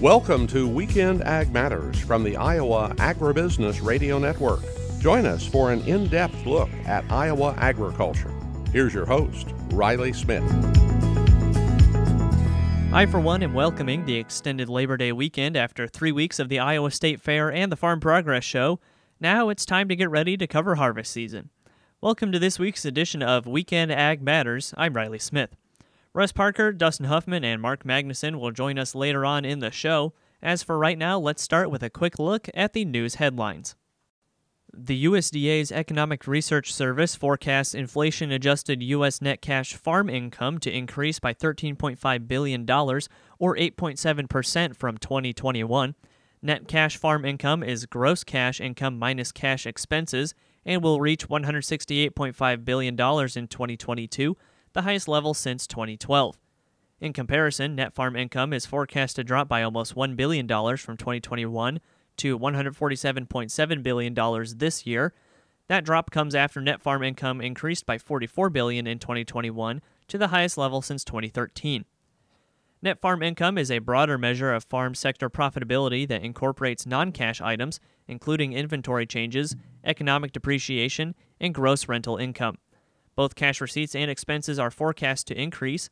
Welcome to Weekend Ag Matters from the Iowa Agribusiness Radio Network. Join us for an in depth look at Iowa agriculture. Here's your host, Riley Smith. I, for one, am welcoming the extended Labor Day weekend after three weeks of the Iowa State Fair and the Farm Progress Show. Now it's time to get ready to cover harvest season. Welcome to this week's edition of Weekend Ag Matters. I'm Riley Smith. Russ Parker, Dustin Huffman, and Mark Magnuson will join us later on in the show. As for right now, let's start with a quick look at the news headlines. The USDA's Economic Research Service forecasts inflation adjusted U.S. net cash farm income to increase by $13.5 billion, or 8.7% from 2021. Net cash farm income is gross cash income minus cash expenses and will reach $168.5 billion in 2022 the highest level since 2012. In comparison, net farm income is forecast to drop by almost $1 billion from 2021 to $147.7 billion this year. That drop comes after net farm income increased by 44 billion in 2021 to the highest level since 2013. Net farm income is a broader measure of farm sector profitability that incorporates non cash items, including inventory changes, economic depreciation, and gross rental income. Both cash receipts and expenses are forecast to increase.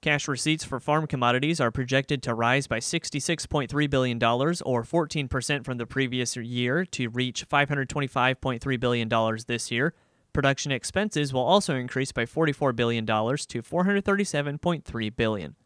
Cash receipts for farm commodities are projected to rise by $66.3 billion, or 14% from the previous year, to reach $525.3 billion this year. Production expenses will also increase by $44 billion to $437.3 billion.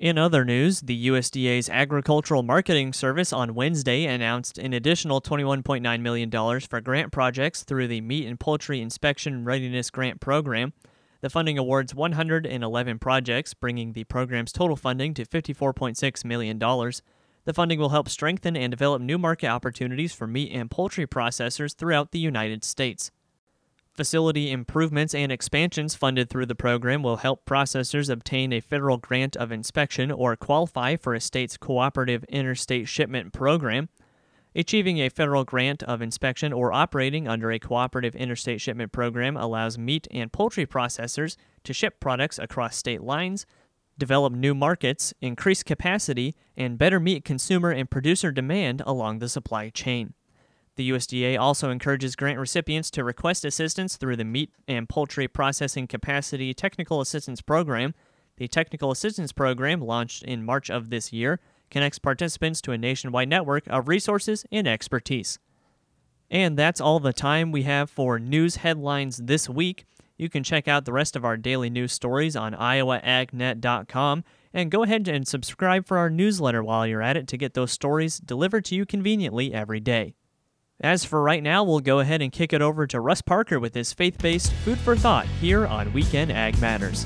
In other news, the USDA's Agricultural Marketing Service on Wednesday announced an additional $21.9 million for grant projects through the Meat and Poultry Inspection Readiness Grant Program. The funding awards 111 projects, bringing the program's total funding to $54.6 million. The funding will help strengthen and develop new market opportunities for meat and poultry processors throughout the United States. Facility improvements and expansions funded through the program will help processors obtain a federal grant of inspection or qualify for a state's cooperative interstate shipment program. Achieving a federal grant of inspection or operating under a cooperative interstate shipment program allows meat and poultry processors to ship products across state lines, develop new markets, increase capacity, and better meet consumer and producer demand along the supply chain. The USDA also encourages grant recipients to request assistance through the Meat and Poultry Processing Capacity Technical Assistance Program. The Technical Assistance Program, launched in March of this year, connects participants to a nationwide network of resources and expertise. And that's all the time we have for news headlines this week. You can check out the rest of our daily news stories on iowaagnet.com and go ahead and subscribe for our newsletter while you're at it to get those stories delivered to you conveniently every day. As for right now, we'll go ahead and kick it over to Russ Parker with his faith based food for thought here on Weekend Ag Matters.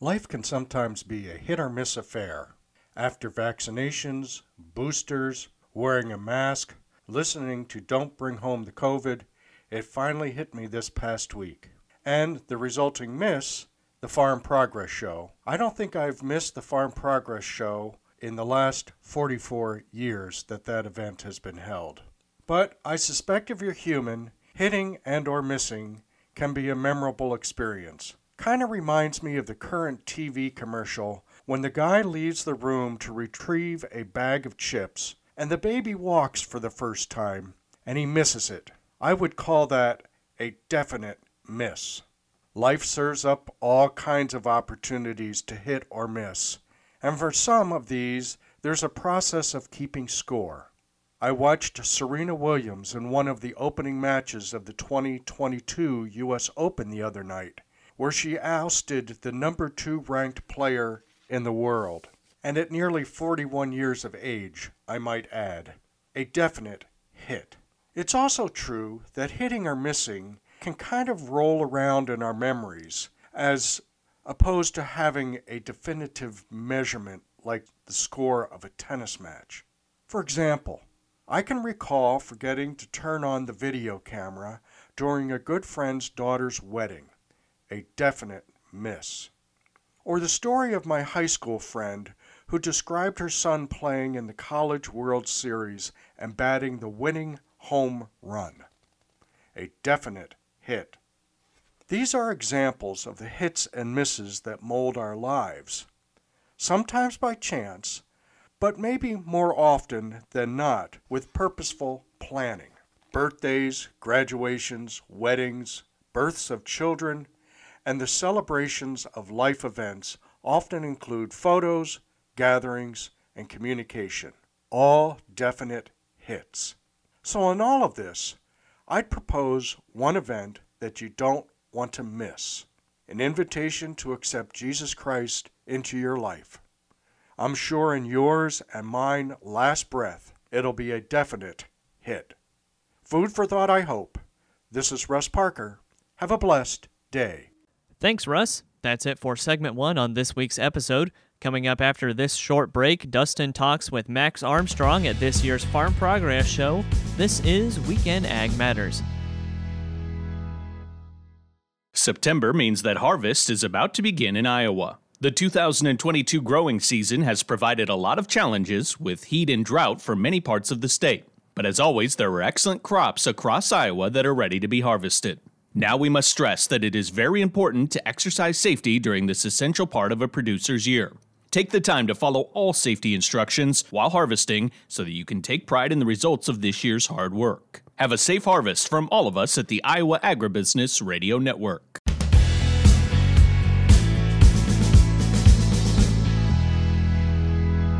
Life can sometimes be a hit or miss affair. After vaccinations, boosters, wearing a mask, listening to Don't Bring Home the COVID, it finally hit me this past week. And the resulting miss, the Farm Progress Show. I don't think I've missed the Farm Progress Show in the last 44 years that that event has been held. But I suspect if you're human, hitting and or missing can be a memorable experience. Kind of reminds me of the current TV commercial when the guy leaves the room to retrieve a bag of chips and the baby walks for the first time and he misses it. I would call that a definite miss. Life serves up all kinds of opportunities to hit or miss, and for some of these, there's a process of keeping score. I watched Serena Williams in one of the opening matches of the 2022 US Open the other night, where she ousted the number two ranked player in the world. And at nearly 41 years of age, I might add, a definite hit. It's also true that hitting or missing can kind of roll around in our memories as opposed to having a definitive measurement like the score of a tennis match. For example, I can recall forgetting to turn on the video camera during a good friend's daughter's wedding, a definite miss. Or the story of my high school friend who described her son playing in the College World Series and batting the winning home run, a definite hit These are examples of the hits and misses that mold our lives, sometimes by chance, but maybe more often than not with purposeful planning. Birthdays, graduations, weddings, births of children, and the celebrations of life events often include photos, gatherings, and communication, all definite hits. So, in all of this, I'd propose one event that you don't want to miss an invitation to accept Jesus Christ into your life. I'm sure in yours and mine last breath, it'll be a definite hit. Food for thought, I hope. This is Russ Parker. Have a blessed day. Thanks, Russ. That's it for segment one on this week's episode. Coming up after this short break, Dustin talks with Max Armstrong at this year's Farm Progress Show. This is Weekend Ag Matters. September means that harvest is about to begin in Iowa. The 2022 growing season has provided a lot of challenges with heat and drought for many parts of the state. But as always, there are excellent crops across Iowa that are ready to be harvested. Now we must stress that it is very important to exercise safety during this essential part of a producer's year. Take the time to follow all safety instructions while harvesting so that you can take pride in the results of this year's hard work. Have a safe harvest from all of us at the Iowa Agribusiness Radio Network.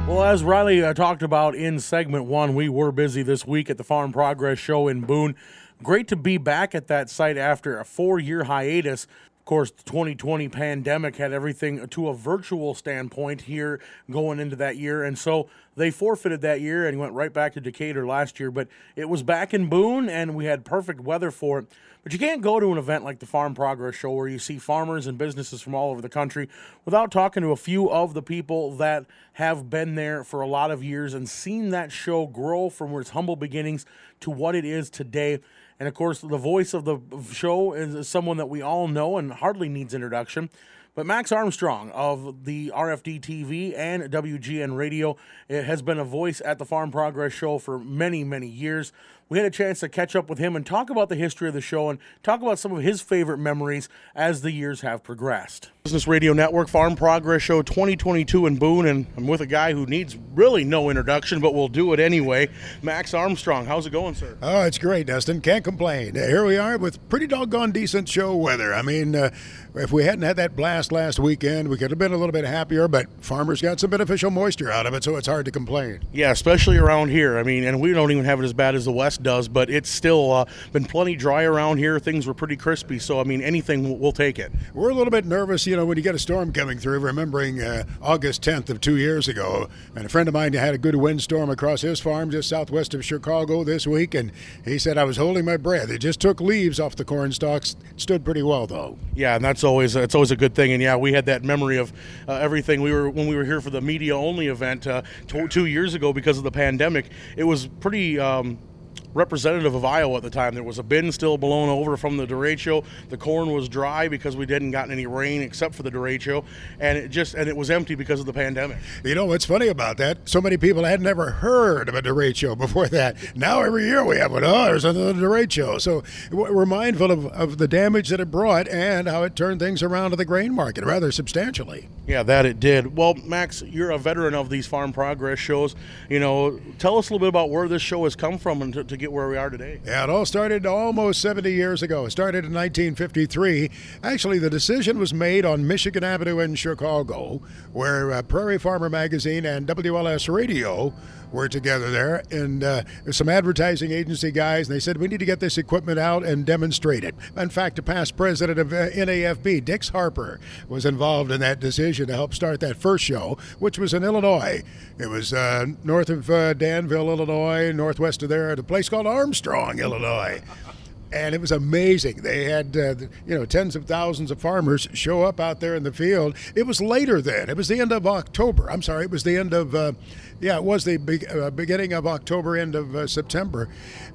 Well, as Riley uh, talked about in segment one, we were busy this week at the Farm Progress Show in Boone. Great to be back at that site after a four year hiatus. Of course, the 2020 pandemic had everything to a virtual standpoint here going into that year. And so they forfeited that year and went right back to Decatur last year. But it was back in Boone and we had perfect weather for it. But you can't go to an event like the Farm Progress Show where you see farmers and businesses from all over the country without talking to a few of the people that have been there for a lot of years and seen that show grow from its humble beginnings to what it is today. And of course, the voice of the show is someone that we all know and hardly needs introduction. But Max Armstrong of the RFD TV and WGN Radio has been a voice at the Farm Progress Show for many, many years we had a chance to catch up with him and talk about the history of the show and talk about some of his favorite memories as the years have progressed. Business Radio Network Farm Progress Show 2022 in Boone, and I'm with a guy who needs really no introduction, but we'll do it anyway. Max Armstrong, how's it going, sir? Oh, it's great, Dustin. Can't complain. Here we are with pretty doggone decent show weather. I mean, uh, if we hadn't had that blast last weekend, we could have been a little bit happier, but farmers got some beneficial moisture out of it, so it's hard to complain. Yeah, especially around here. I mean, and we don't even have it as bad as the West does, but it's still uh, been plenty dry around here. Things were pretty crispy, so I mean, anything we'll take it. We're a little bit nervous, you know, when you get a storm coming through. Remembering uh, August 10th of two years ago, and a friend of mine had a good windstorm across his farm just southwest of Chicago this week, and he said I was holding my breath. It just took leaves off the corn stalks. It stood pretty well though. Yeah, and that's always it's always a good thing. And yeah, we had that memory of uh, everything. We were when we were here for the media only event uh, t- two years ago because of the pandemic. It was pretty. Um, representative of Iowa at the time. There was a bin still blown over from the derecho. The corn was dry because we didn't gotten any rain except for the derecho, and it just and it was empty because of the pandemic. You know what's funny about that? So many people had never heard of a derecho before that. Now every year we have one. Oh, there's another derecho. So we're mindful of, of the damage that it brought and how it turned things around to the grain market rather substantially. Yeah, that it did. Well, Max, you're a veteran of these farm progress shows. You know, tell us a little bit about where this show has come from and to, to get where we are today. Yeah, it all started almost 70 years ago. It started in 1953. Actually, the decision was made on Michigan Avenue in Chicago, where uh, Prairie Farmer Magazine and WLS Radio were together there, and uh, some advertising agency guys, and they said we need to get this equipment out and demonstrate it. In fact, the past president of uh, NAFB, Dix Harper, was involved in that decision to help start that first show, which was in Illinois. It was uh, north of uh, Danville, Illinois, northwest of there, at a place called Armstrong, Illinois and it was amazing. They had uh, you know tens of thousands of farmers show up out there in the field. It was later then. It was the end of October. I'm sorry. It was the end of uh, yeah, it was the be- uh, beginning of October, end of uh, September,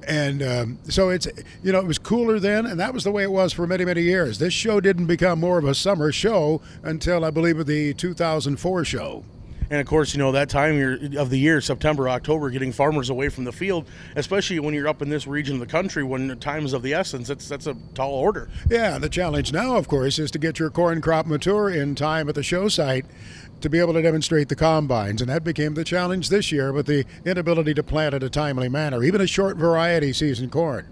and um, so it's you know it was cooler then, and that was the way it was for many many years. This show didn't become more of a summer show until I believe the 2004 show. And of course, you know that time of the year, September, October, getting farmers away from the field, especially when you're up in this region of the country, when time is of the essence, that's that's a tall order. Yeah, the challenge now, of course, is to get your corn crop mature in time at the show site to be able to demonstrate the combines, and that became the challenge this year with the inability to plant in a timely manner, even a short variety season corn.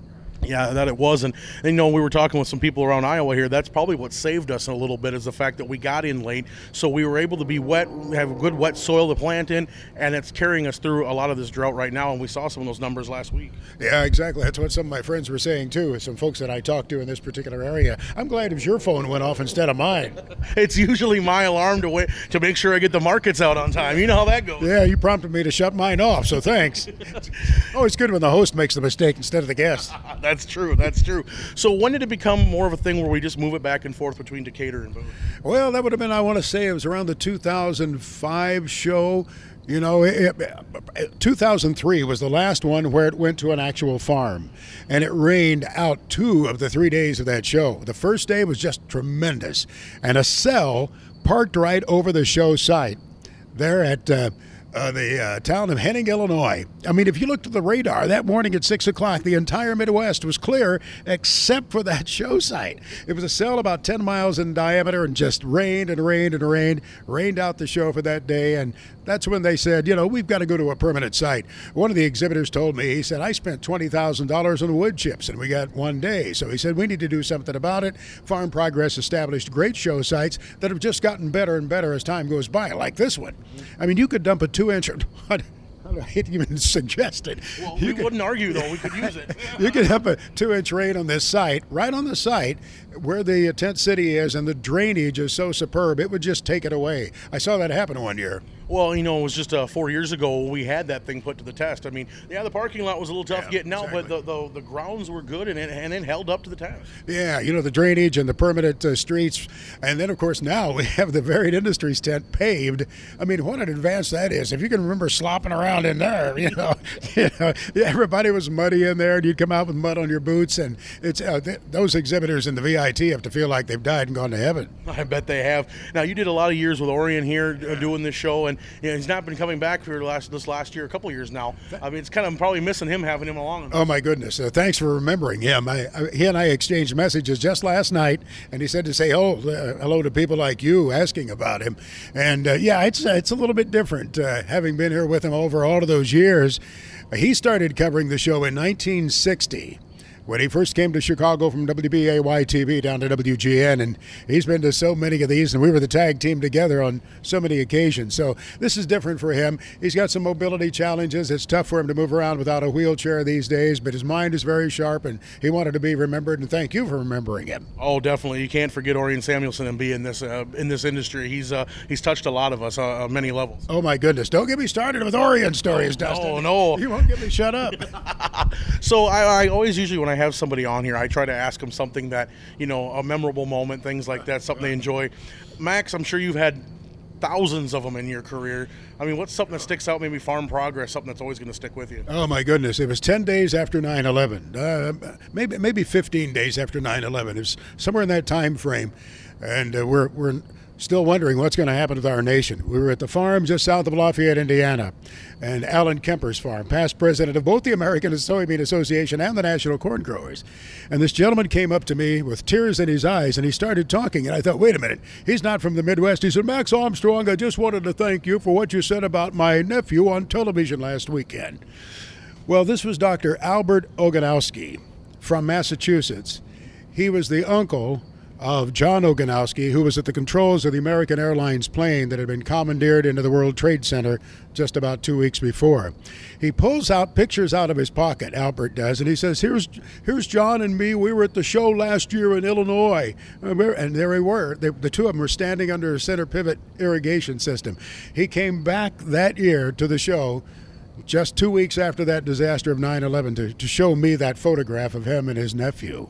Yeah, that it was, and, and, you know we were talking with some people around Iowa here. That's probably what saved us a little bit is the fact that we got in late, so we were able to be wet, have good wet soil to plant in, and it's carrying us through a lot of this drought right now. And we saw some of those numbers last week. Yeah, exactly. That's what some of my friends were saying too. Some folks that I talked to in this particular area. I'm glad if your phone went off instead of mine. it's usually my alarm to wait to make sure I get the markets out on time. You know how that goes. Yeah, you prompted me to shut mine off, so thanks. oh, it's good when the host makes the mistake instead of the guest. That's true. That's true. So when did it become more of a thing where we just move it back and forth between Decatur and Boone? Well, that would have been, I want to say, it was around the 2005 show. You know, it, it, 2003 was the last one where it went to an actual farm, and it rained out two of the three days of that show. The first day was just tremendous, and a cell parked right over the show site there at. Uh, uh, the uh, town of Henning, Illinois. I mean, if you looked at the radar that morning at 6 o'clock, the entire Midwest was clear except for that show site. It was a cell about 10 miles in diameter and just rained and rained and rained, rained out the show for that day. And that's when they said, you know, we've got to go to a permanent site. One of the exhibitors told me, he said, I spent $20,000 on wood chips and we got one day. So he said, we need to do something about it. Farm Progress established great show sites that have just gotten better and better as time goes by, like this one. I mean, you could dump a two inch. I hate even suggest it. Well, you we could, wouldn't argue though. We could use it. you could have a two-inch rain on this site, right on the site where the uh, tent city is, and the drainage is so superb, it would just take it away. I saw that happen one year. Well, you know, it was just uh, four years ago we had that thing put to the test. I mean, yeah, the parking lot was a little tough yeah, getting out, exactly. but the, the, the grounds were good and it, and it held up to the test. Yeah, you know, the drainage and the permanent uh, streets. And then, of course, now we have the Varied Industries tent paved. I mean, what an advance that is. If you can remember slopping around in there, you know, you know everybody was muddy in there and you'd come out with mud on your boots. And it's uh, th- those exhibitors in the VIT have to feel like they've died and gone to heaven. I bet they have. Now, you did a lot of years with Orion here uh, doing this show, and you know, he's not been coming back for last this last year, a couple years now. I mean, it's kind of probably missing him having him along. Oh my goodness! Uh, thanks for remembering him. I, I, he and I exchanged messages just last night, and he said to say oh uh, hello to people like you asking about him. And uh, yeah, it's uh, it's a little bit different uh, having been here with him over all of those years. He started covering the show in 1960 when he first came to Chicago from WBAY TV down to WGN, and he's been to so many of these, and we were the tag team together on so many occasions. So this is different for him. He's got some mobility challenges. It's tough for him to move around without a wheelchair these days, but his mind is very sharp, and he wanted to be remembered. And thank you for remembering him. Oh, definitely. You can't forget Orion Samuelson and be in this uh, in this industry. He's uh, he's touched a lot of us uh, on many levels. Oh my goodness! Don't get me started with Orion stories, Dustin. Oh no, you won't get me shut up. so I, I always usually when I have somebody on here, I try to ask them something that you know a memorable moment, things like that, something they enjoy. Max, I'm sure you've had thousands of them in your career. I mean, what's something that sticks out? Maybe farm progress, something that's always going to stick with you. Oh my goodness! It was ten days after 9/11, uh, maybe maybe 15 days after 9/11. It was somewhere in that time frame, and uh, we're we're still wondering what's going to happen with our nation. We were at the farm just south of Lafayette, Indiana, and Alan Kemper's farm, past president of both the American Soybean Association and the National Corn Growers. And this gentleman came up to me with tears in his eyes and he started talking. And I thought, wait a minute, he's not from the Midwest. He said, Max Armstrong, I just wanted to thank you for what you said about my nephew on television last weekend. Well, this was Dr. Albert Ogonowski from Massachusetts. He was the uncle of John Ogonowski, who was at the controls of the American Airlines plane that had been commandeered into the World Trade Center just about two weeks before. He pulls out pictures out of his pocket, Albert does, and he says, Here's, here's John and me. We were at the show last year in Illinois. And there we were. They, the two of them were standing under a center pivot irrigation system. He came back that year to the show just two weeks after that disaster of 9 11 to, to show me that photograph of him and his nephew.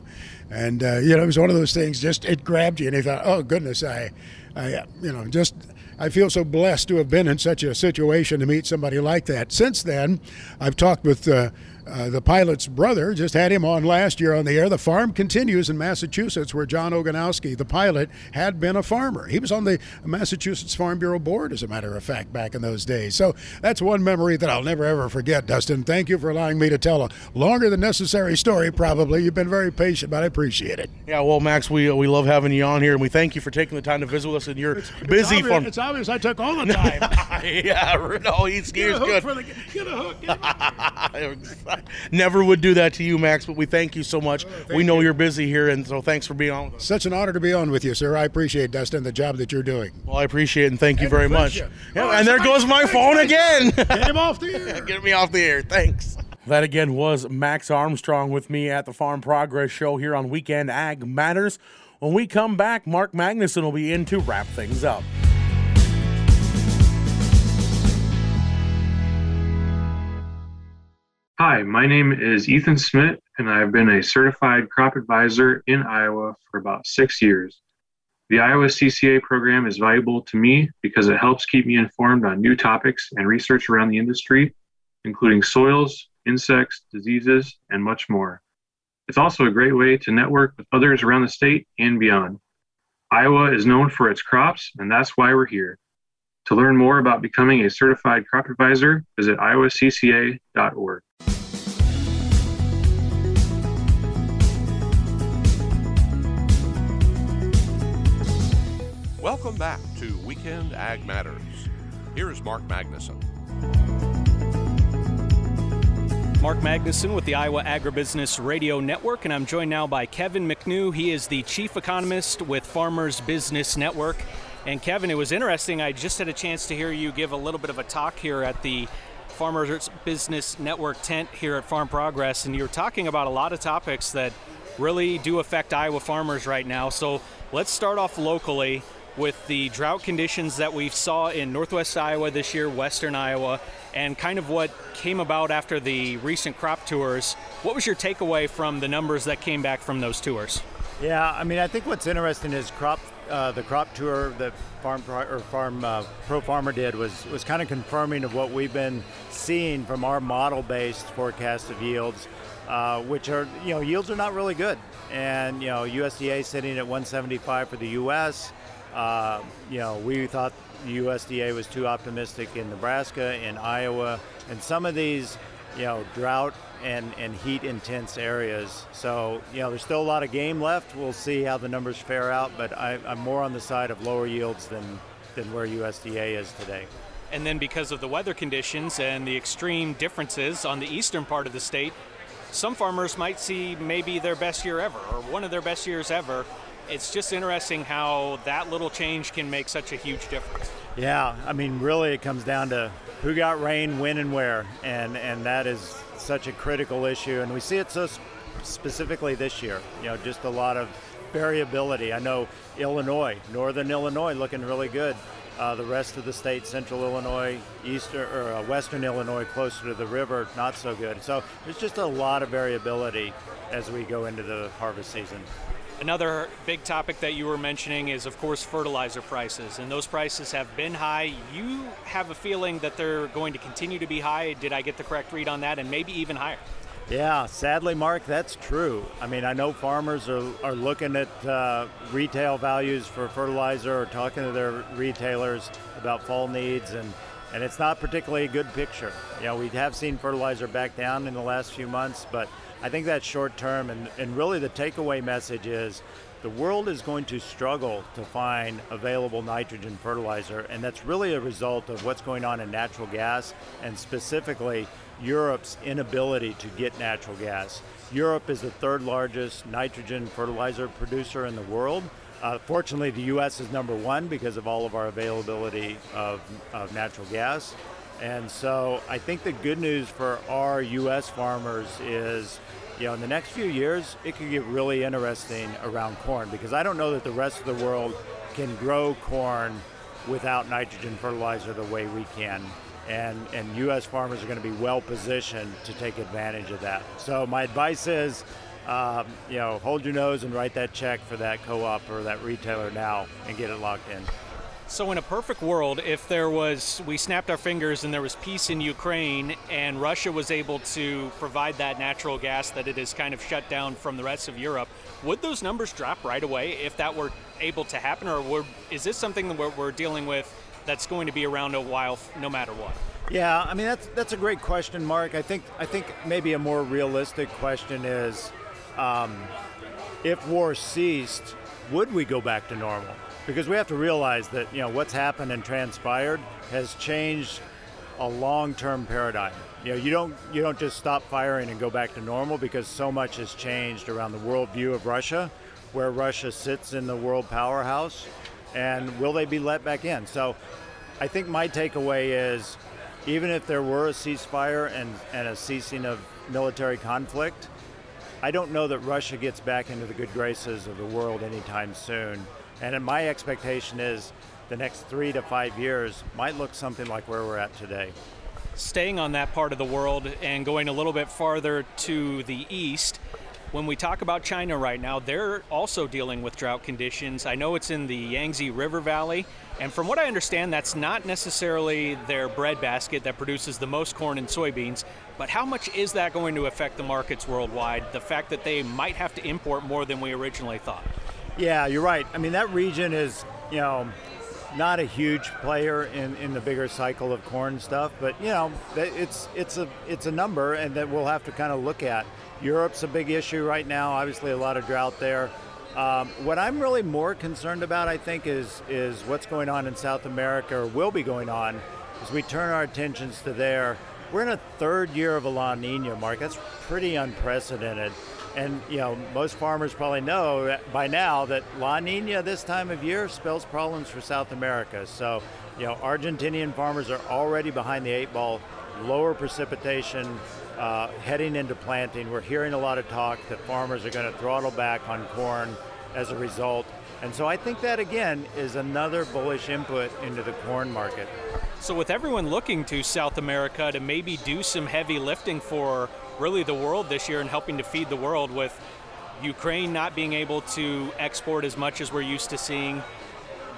And, uh, you know, it was one of those things, just it grabbed you, and you thought, oh, goodness, I, I, you know, just. I feel so blessed to have been in such a situation to meet somebody like that. Since then, I've talked with uh, uh, the pilot's brother just had him on last year on the air. The farm continues in Massachusetts, where John Ogonowski, the pilot, had been a farmer. He was on the Massachusetts Farm Bureau board, as a matter of fact, back in those days. So that's one memory that I'll never ever forget, Dustin. Thank you for allowing me to tell a longer than necessary story, probably. You've been very patient, but I appreciate it. Yeah, well, Max, we we love having you on here, and we thank you for taking the time to visit with us. And you're It's busy obvious, farm. It's obvious I took all the time. yeah, no, he's, he's good. the get a hook. Get a- Never would do that to you, Max, but we thank you so much. Oh, we know you. you're busy here, and so thanks for being on with us. Such an honor to be on with you, sir. I appreciate Dustin the job that you're doing. Well, I appreciate it, and thank you And very much. you. Yeah, Oh, and there goes my phone again. Get him off the air. Get me off the air. Thanks. That again was Max Armstrong with me at the Farm Progress Show here on Weekend Ag Matters. When we come back, Mark Magnuson will be in to wrap things up. Hi, my name is Ethan Smith, and I've been a certified crop advisor in Iowa for about six years. The Iowa CCA program is valuable to me because it helps keep me informed on new topics and research around the industry, including soils, insects, diseases, and much more. It's also a great way to network with others around the state and beyond. Iowa is known for its crops, and that's why we're here. To learn more about becoming a certified crop advisor, visit iowacca.org. Welcome back to Weekend Ag Matters. Here is Mark Magnuson. Mark Magnuson with the Iowa Agribusiness Radio Network, and I'm joined now by Kevin McNew. He is the chief economist with Farmers Business Network. And Kevin, it was interesting. I just had a chance to hear you give a little bit of a talk here at the Farmers Business Network tent here at Farm Progress, and you were talking about a lot of topics that really do affect Iowa farmers right now. So let's start off locally with the drought conditions that we saw in northwest Iowa this year, western Iowa, and kind of what came about after the recent crop tours. What was your takeaway from the numbers that came back from those tours? Yeah, I mean, I think what's interesting is crop, uh, the crop tour that Farm or Farm uh, Pro Farmer did was was kind of confirming of what we've been seeing from our model-based forecast of yields, uh, which are you know yields are not really good, and you know USDA sitting at 175 for the U.S. Uh, you know, we thought USDA was too optimistic in Nebraska, in Iowa, and some of these, you know, drought and, and heat intense areas. So, you know, there's still a lot of game left. We'll see how the numbers fare out, but I, I'm more on the side of lower yields than, than where USDA is today. And then because of the weather conditions and the extreme differences on the eastern part of the state, some farmers might see maybe their best year ever or one of their best years ever. It's just interesting how that little change can make such a huge difference. Yeah, I mean, really, it comes down to who got rain, when, and where, and and that is such a critical issue, and we see it so s- specifically this year. You know, just a lot of variability. I know Illinois, northern Illinois, looking really good. Uh, the rest of the state, central Illinois, eastern or uh, western Illinois, closer to the river, not so good. So there's just a lot of variability as we go into the harvest season. Another big topic that you were mentioning is, of course, fertilizer prices, and those prices have been high. You have a feeling that they're going to continue to be high. Did I get the correct read on that? And maybe even higher. Yeah, sadly, Mark, that's true. I mean, I know farmers are, are looking at uh, retail values for fertilizer or talking to their retailers about fall needs, and, and it's not particularly a good picture. You know, we have seen fertilizer back down in the last few months, but I think that's short term, and, and really the takeaway message is the world is going to struggle to find available nitrogen fertilizer, and that's really a result of what's going on in natural gas, and specifically Europe's inability to get natural gas. Europe is the third largest nitrogen fertilizer producer in the world. Uh, fortunately, the U.S. is number one because of all of our availability of, of natural gas. And so I think the good news for our U.S. farmers is, you know, in the next few years, it could get really interesting around corn because I don't know that the rest of the world can grow corn without nitrogen fertilizer the way we can. And, and U.S. farmers are going to be well positioned to take advantage of that. So my advice is, um, you know, hold your nose and write that check for that co-op or that retailer now and get it locked in. So, in a perfect world, if there was, we snapped our fingers and there was peace in Ukraine and Russia was able to provide that natural gas that it is kind of shut down from the rest of Europe, would those numbers drop right away if that were able to happen? Or is this something that we're, we're dealing with that's going to be around a while no matter what? Yeah, I mean that's that's a great question, Mark. I think I think maybe a more realistic question is, um, if war ceased, would we go back to normal? Because we have to realize that you know what's happened and transpired has changed a long-term paradigm. You know, you don't you don't just stop firing and go back to normal because so much has changed around the worldview of Russia, where Russia sits in the world powerhouse, and will they be let back in? So, I think my takeaway is, even if there were a ceasefire and, and a ceasing of military conflict, I don't know that Russia gets back into the good graces of the world anytime soon. And my expectation is the next three to five years might look something like where we're at today. Staying on that part of the world and going a little bit farther to the east, when we talk about China right now, they're also dealing with drought conditions. I know it's in the Yangtze River Valley, and from what I understand, that's not necessarily their breadbasket that produces the most corn and soybeans. But how much is that going to affect the markets worldwide? The fact that they might have to import more than we originally thought. Yeah, you're right. I mean, that region is, you know, not a huge player in, in the bigger cycle of corn stuff, but you know, it's it's a it's a number, and that we'll have to kind of look at. Europe's a big issue right now. Obviously, a lot of drought there. Um, what I'm really more concerned about, I think, is is what's going on in South America, or will be going on, as we turn our attentions to there. We're in a third year of a La Nina, Mark. That's pretty unprecedented. And you know, most farmers probably know by now that La Nina this time of year spells problems for South America. So, you know, Argentinian farmers are already behind the eight ball, lower precipitation, uh, heading into planting. We're hearing a lot of talk that farmers are going to throttle back on corn as a result. And so I think that again is another bullish input into the corn market. So, with everyone looking to South America to maybe do some heavy lifting for really the world this year and helping to feed the world with Ukraine not being able to export as much as we're used to seeing,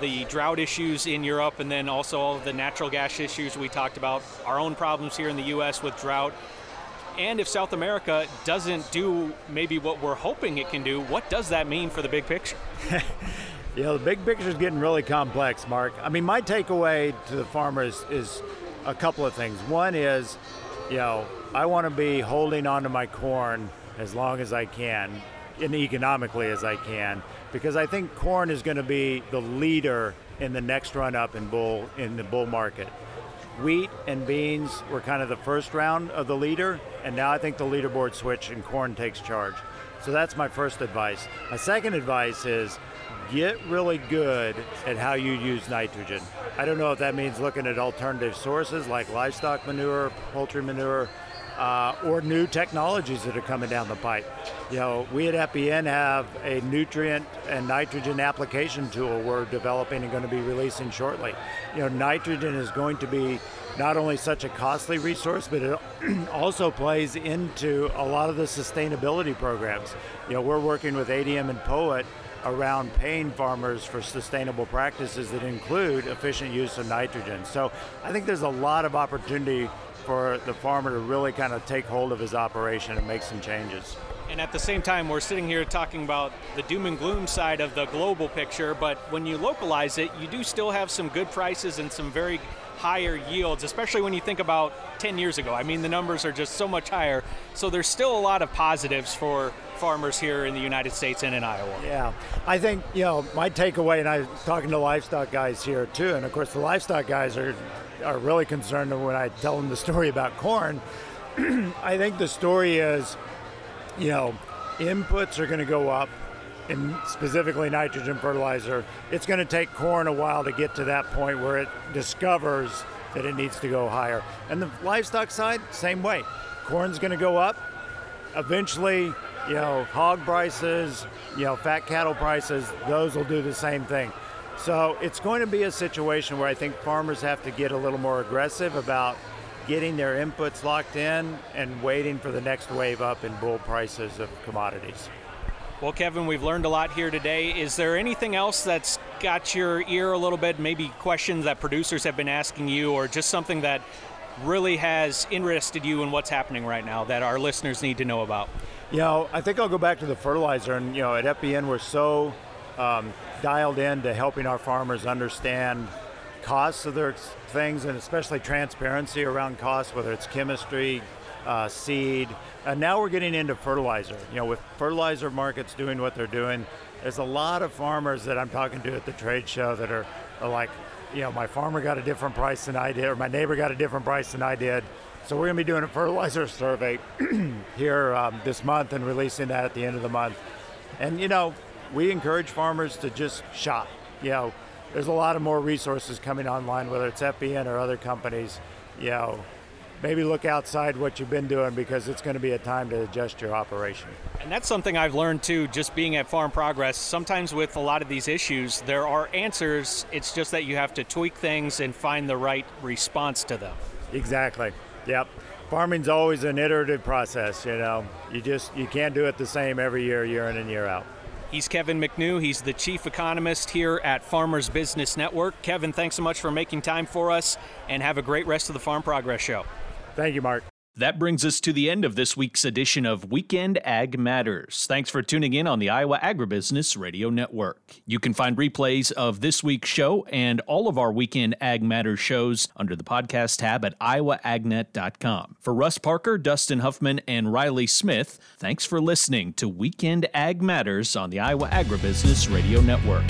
the drought issues in Europe, and then also all the natural gas issues we talked about, our own problems here in the U.S. with drought. And if South America doesn't do maybe what we're hoping it can do, what does that mean for the big picture? you know, the big picture is getting really complex, Mark. I mean, my takeaway to the farmers is a couple of things. One is, you know, I want to be holding on to my corn as long as I can, and economically as I can, because I think corn is going to be the leader in the next run up in bull in the bull market. Wheat and beans were kind of the first round of the leader, and now I think the leaderboard switch and corn takes charge. So that's my first advice. My second advice is get really good at how you use nitrogen. I don't know if that means looking at alternative sources like livestock manure, poultry manure, uh, or new technologies that are coming down the pipe. You know, we at FBN have a nutrient and nitrogen application tool we're developing and going to be releasing shortly. You know, nitrogen is going to be not only such a costly resource, but it also plays into a lot of the sustainability programs. You know, we're working with ADM and POET around paying farmers for sustainable practices that include efficient use of nitrogen. So I think there's a lot of opportunity for the farmer to really kind of take hold of his operation and make some changes. And at the same time, we're sitting here talking about the doom and gloom side of the global picture, but when you localize it, you do still have some good prices and some very higher yields, especially when you think about 10 years ago. I mean, the numbers are just so much higher. So there's still a lot of positives for farmers here in the United States and in Iowa. Yeah, I think, you know, my takeaway, and I'm talking to livestock guys here too, and of course, the livestock guys are are really concerned when I tell them the story about corn. I think the story is, you know, inputs are going to go up, and specifically nitrogen fertilizer. It's going to take corn a while to get to that point where it discovers that it needs to go higher. And the livestock side, same way. Corn's going to go up. Eventually, you know, hog prices, you know, fat cattle prices, those will do the same thing. So it's going to be a situation where I think farmers have to get a little more aggressive about getting their inputs locked in and waiting for the next wave up in bull prices of commodities. Well, Kevin, we've learned a lot here today. Is there anything else that's got your ear a little bit? Maybe questions that producers have been asking you, or just something that really has interested you in what's happening right now that our listeners need to know about? You know, I think I'll go back to the fertilizer. And, you know, at FBN, we're so um, dialed in to helping our farmers understand costs of their things and especially transparency around costs, whether it's chemistry, uh, seed, and now we're getting into fertilizer. You know, with fertilizer markets doing what they're doing, there's a lot of farmers that I'm talking to at the trade show that are, are like, you know, my farmer got a different price than I did, or my neighbor got a different price than I did. So we're going to be doing a fertilizer survey here um, this month and releasing that at the end of the month. And you know, we encourage farmers to just shop. You know, there's a lot of more resources coming online, whether it's FBN or other companies. You know, maybe look outside what you've been doing because it's going to be a time to adjust your operation. And that's something I've learned too, just being at Farm Progress. Sometimes with a lot of these issues, there are answers. It's just that you have to tweak things and find the right response to them. Exactly. Yep. Farming's always an iterative process, you know. You just you can't do it the same every year, year in and year out. He's Kevin McNew. He's the chief economist here at Farmers Business Network. Kevin, thanks so much for making time for us and have a great rest of the Farm Progress Show. Thank you, Mark. That brings us to the end of this week's edition of Weekend Ag Matters. Thanks for tuning in on the Iowa Agribusiness Radio Network. You can find replays of this week's show and all of our Weekend Ag Matters shows under the podcast tab at iowaagnet.com. For Russ Parker, Dustin Huffman, and Riley Smith, thanks for listening to Weekend Ag Matters on the Iowa Agribusiness Radio Network.